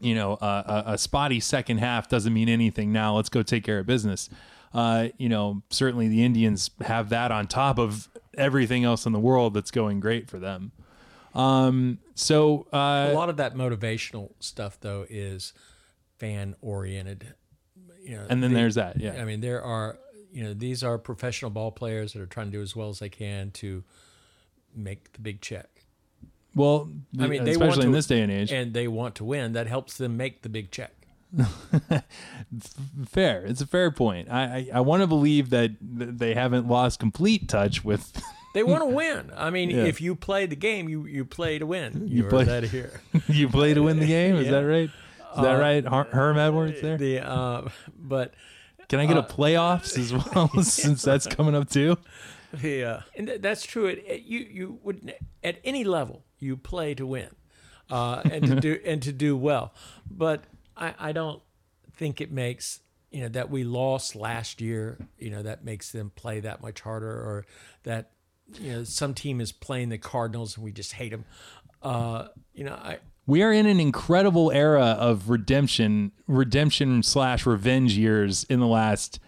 A: You know, uh, a, a spotty second half doesn't mean anything now. Let's go take care of business. Uh, you know, certainly the Indians have that on top of everything else in the world that's going great for them. Um, so, uh,
B: a lot of that motivational stuff though is fan oriented you know
A: and then
B: the-
A: there's that. Yeah.
B: i mean there are you know these are professional ball players that are trying to do as well as they can to make the big check
A: Well,
B: I mean, they want
A: especially in
B: to-
A: this day and age.
B: and they want to win that helps them make the big check <laughs>
A: fair. It's a fair point. I I, I want to believe that they haven't lost complete touch with. <laughs>
B: they want to win i mean
A: Yeah.
B: if you play the game you you play to win
A: You
B: you,
A: play-
B: that here <laughs>
A: you play to win the game. Is
B: Yeah.
A: that right? Is that
B: Uh,
A: right? Her- Herm Edwards there.
B: the uh but
A: Can I get
B: uh,
A: a playoffs as well since that's coming up too?
B: Yeah, and th- that's true. You you would at any level you play to win, uh, and to do <laughs> and to do well. But I, I don't think it makes you know that we lost last year. You know that makes them play that much harder, or that you know some team is playing the Cardinals and we just hate them. Uh, you know, I
A: We are in an incredible era of redemption, redemption slash revenge years in the last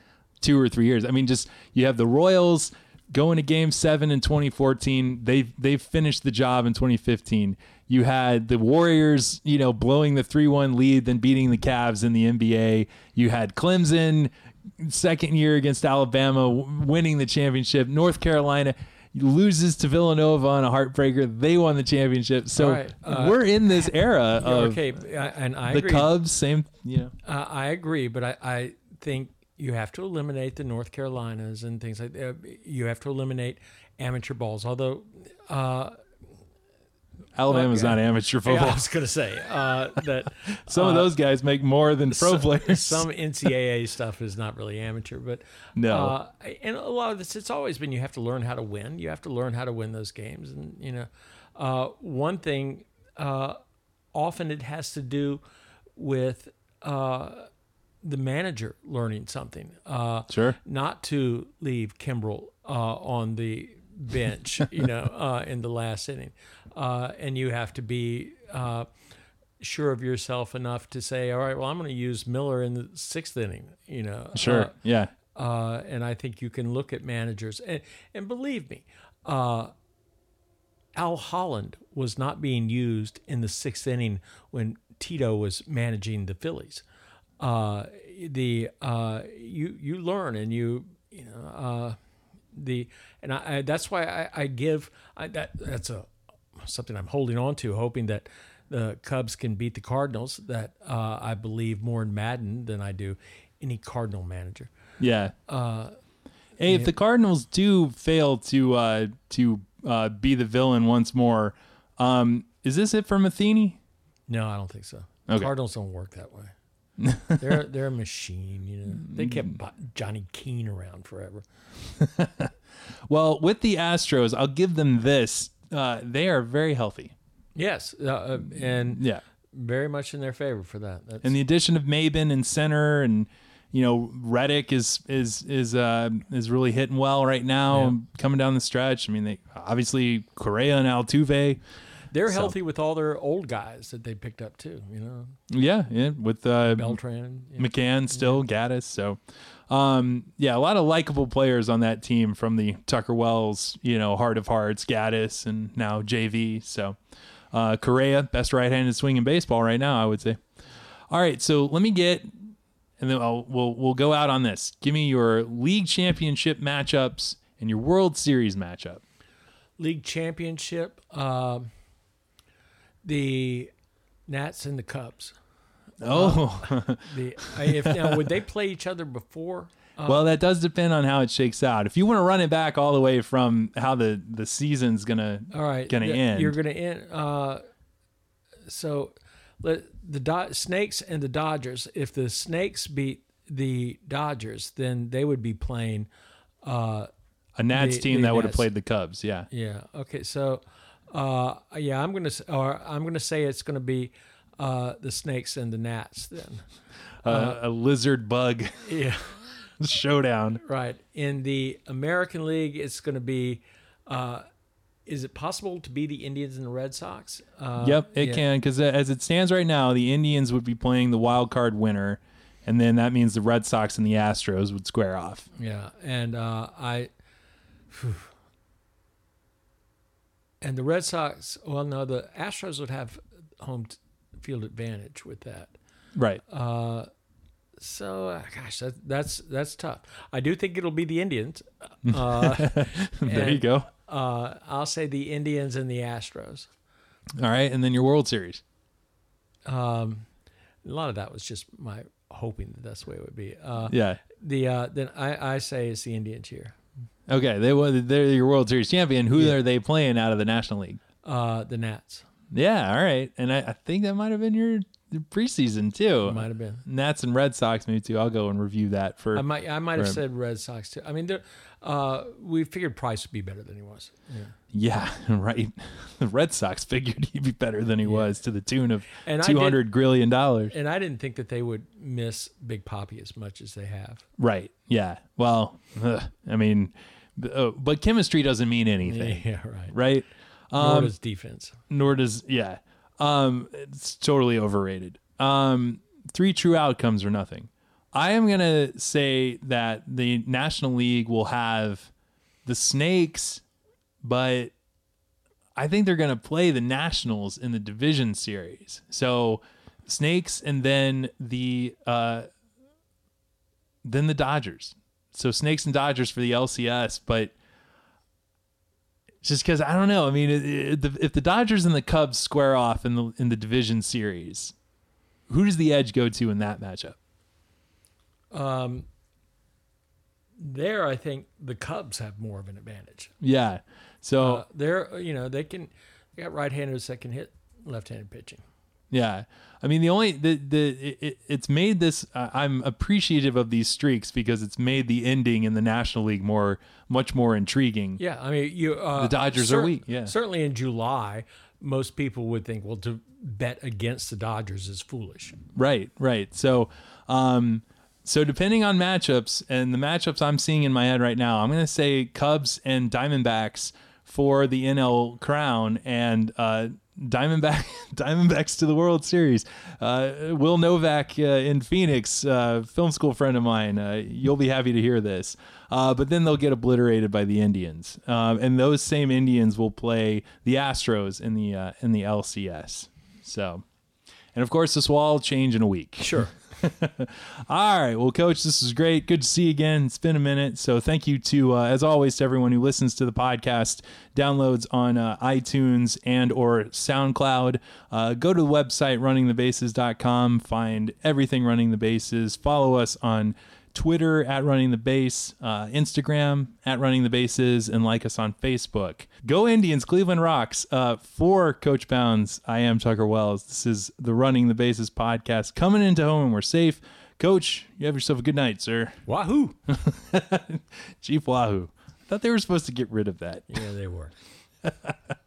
A: two or three years. I mean, just you have the Royals going to Game Seven in 2014. They they've finished the job in 2015. You had the Warriors, you know, blowing the three one lead, then beating the Cavs in the NBA. You had Clemson second year against Alabama, w- winning the championship. North Carolina loses to Villanova on a heartbreaker. They won the championship. So
B: right. Uh,
A: we're in this era of
B: okay, I- and I
A: the
B: agree.
A: Cubs. Same, you know.
B: Uh, I agree, but I, I think you have to eliminate the North Carolinas and things like that. You have to eliminate amateur balls. Although, uh,
A: Alabama's
B: yeah.
A: not amateur
B: yeah,
A: football.
B: I was going to say uh, that <laughs>
A: Some of
B: uh,
A: those guys make more than pro
B: some,
A: players.
B: Some NCAA stuff is not really amateur, but
A: No.
B: uh, and a lot of this. It's always been you have to learn how to win. You have to learn how to win those games, and you know, uh, one thing uh, often it has to do with uh, the manager learning something. Uh,
A: Sure.
B: Not to leave Kimbrel uh, on the bench, <laughs> you know, uh, in the last inning, uh, and you have to be uh, sure of yourself enough to say, all right, well, I'm going to use Miller in the sixth inning, you know.
A: Sure.
B: Uh,
A: yeah.
B: uh, and I think you can look at managers and, and believe me, uh, Al Holland was not being used in the sixth inning when Tito was managing the Phillies. Uh, the uh, you you learn and you you know uh, the and I, I that's why I, I give I, that that's a something I'm holding on to, hoping that the Cubs can beat the Cardinals. That uh, I believe more in Maddon than I do any Cardinal manager.
A: Yeah.
B: Uh,
A: Hey, if the Cardinals do fail to uh, to uh, be the villain once more, um, is this it for Matheny?
B: No, I don't think so.
A: Okay.
B: Cardinals don't work that way. They're they're a machine, you know. They kept Johnny Keane around forever. <laughs>
A: Well, with the Astros, I'll give them this: uh, they are very healthy.
B: Yes, uh, uh, and
A: Yeah,
B: very much in their favor for that. That's,
A: and the addition of Maybin and center, and you know Reddick is is is uh, is really hitting well right now,
B: Yeah.
A: coming down the stretch. I mean, they obviously Correa and Altuve.
B: They're
A: so-
B: healthy with all their old guys that they picked up too. You know,
A: Yeah, yeah, with uh,
B: Beltran. yeah.
A: McCann still, Gattis. So, um, yeah, a lot of likable players on that team from the Tucker Wells, you know, Heart of Hearts, Gattis, and now JV. So, uh, Correa, best right-handed swing in baseball right now, I would say. All right, so let me get, and then I'll, we'll we'll go out on this. Give me your league championship matchups and your World Series matchup.
B: League championship. Um, the Nats and the Cubs.
A: Oh,
B: The if now would they play each other before? Uh,
A: well, that does depend on how it shakes out. If you want to run it back all the way from how the the season's gonna
B: All right,
A: gonna
B: the-
A: end.
B: You're gonna end. Uh, so, let the Do- Snakes and the Dodgers. If the Snakes beat the Dodgers, then they would be playing. Uh,
A: a Nats
B: the-
A: team that would have played the Cubs. Yeah.
B: yeah. Okay. So, uh, yeah, I'm gonna or I'm gonna say it's gonna be uh, the Snakes and the gnats Then,
A: uh, a lizard bug <laughs>
B: yeah, <laughs>
A: showdown.
B: right. In the American League, it's gonna be. Uh, is it possible to be the Indians and the Red Sox? Uh,
A: yep, it
B: yeah.
A: can because as it stands right now, the Indians would be playing the wild card winner, and then that means the Red Sox and the Astros would square off.
B: Yeah, and uh, I, and the Red Sox. Well, no, the Astros would have home field advantage with that.
A: Right.
B: Uh, so, uh, gosh, that, that's that's tough. I do think it'll be the Indians. <laughs> Uh,
A: there you go.
B: uh, I'll say the Indians and the Astros.
A: All right, and then your World Series.
B: Um, a lot of that was just my hoping that that's the way it would be. Uh,
A: Yeah.
B: The uh, then I, I say it's the Indians here.
A: Okay, they were they're your World Series champion. Who
B: Yeah.
A: are they playing out of the National League?
B: Uh, the Nats
A: Yeah, all right, and I, I think that might have been your preseason too.
B: might have been.
A: Nats and Red Sox, maybe too. I'll go and review that for.
B: I might I might have
A: Right.
B: said Red Sox too. I mean, they're- uh, we figured Price would be better than he was. Yeah. <laughs>
A: yeah, right. The Red Sox figured he'd be better than he was to the tune of
B: And I did-
A: hundred grillion dollars.
B: And I didn't think that they would miss Big Poppy as much as they have.
A: Right. Yeah. Well, ugh, <laughs> I mean, uh, but chemistry doesn't mean anything, <laughs>
B: Yeah, right.
A: right?
B: Nor
A: Um,
B: does defense.
A: nor does yeah. Um, it's totally overrated. Um, three true outcomes or nothing. I am gonna say that the National League will have the Snakes, but I think they're gonna play the Nationals in the division series. So Snakes and then the uh, then the Dodgers. So Snakes and Dodgers for the LCS, but just because I don't know. I mean, it, it, the, if the Dodgers and the Cubs square off in the in the division series, who does the edge go to in that matchup?
B: Um, there, I think the Cubs have more of an advantage.
A: Yeah. So
B: Uh, they're you know they can they got right-handers that can hit left-handed pitching.
A: Yeah, I mean the only the the it, it- it's made this. Uh, I'm appreciative of these streaks because it's made the ending in the National League more much more intriguing.
B: Yeah, I mean you uh,
A: The Dodgers are weak, yeah.
B: certainly in July, most people would think well to bet against the Dodgers is foolish.
A: Right, right. So, um, So depending on matchups and the matchups I'm seeing in my head right now, I'm going to say Cubs and Diamondbacks for the NL crown and uh, Diamondback <laughs> Diamondbacks to the World Series. Uh, Will Novak uh, in Phoenix, uh, film school friend of mine. Uh, you'll be happy to hear this. Uh, but then they'll get obliterated by the Indians, Um and those same Indians will play the Astros in the uh, in the LCS. So, and of course, this will all change in a week.
B: Sure. <laughs> <laughs>
A: All right. Well, coach, this is great. Good to see you again. It's been a minute. So thank you to, uh, as always, to everyone who listens to the podcast, downloads on uh, iTunes and or SoundCloud. Uh, go to the website, runningthebases.com. Find everything Running the Bases. Follow us on Twitter at Running the Base, uh, Instagram at Running the Bases, and like us on Facebook. Go Indians, Cleveland Rocks. Uh, for Coach Bounds, I am Tucker Wells. This is the Running the Bases podcast coming into home and we're safe. Coach, you have yourself a good night, sir.
B: Wahoo! <laughs>
A: Chief Wahoo. I thought they were supposed to get rid of that.
B: Yeah, they were. <laughs>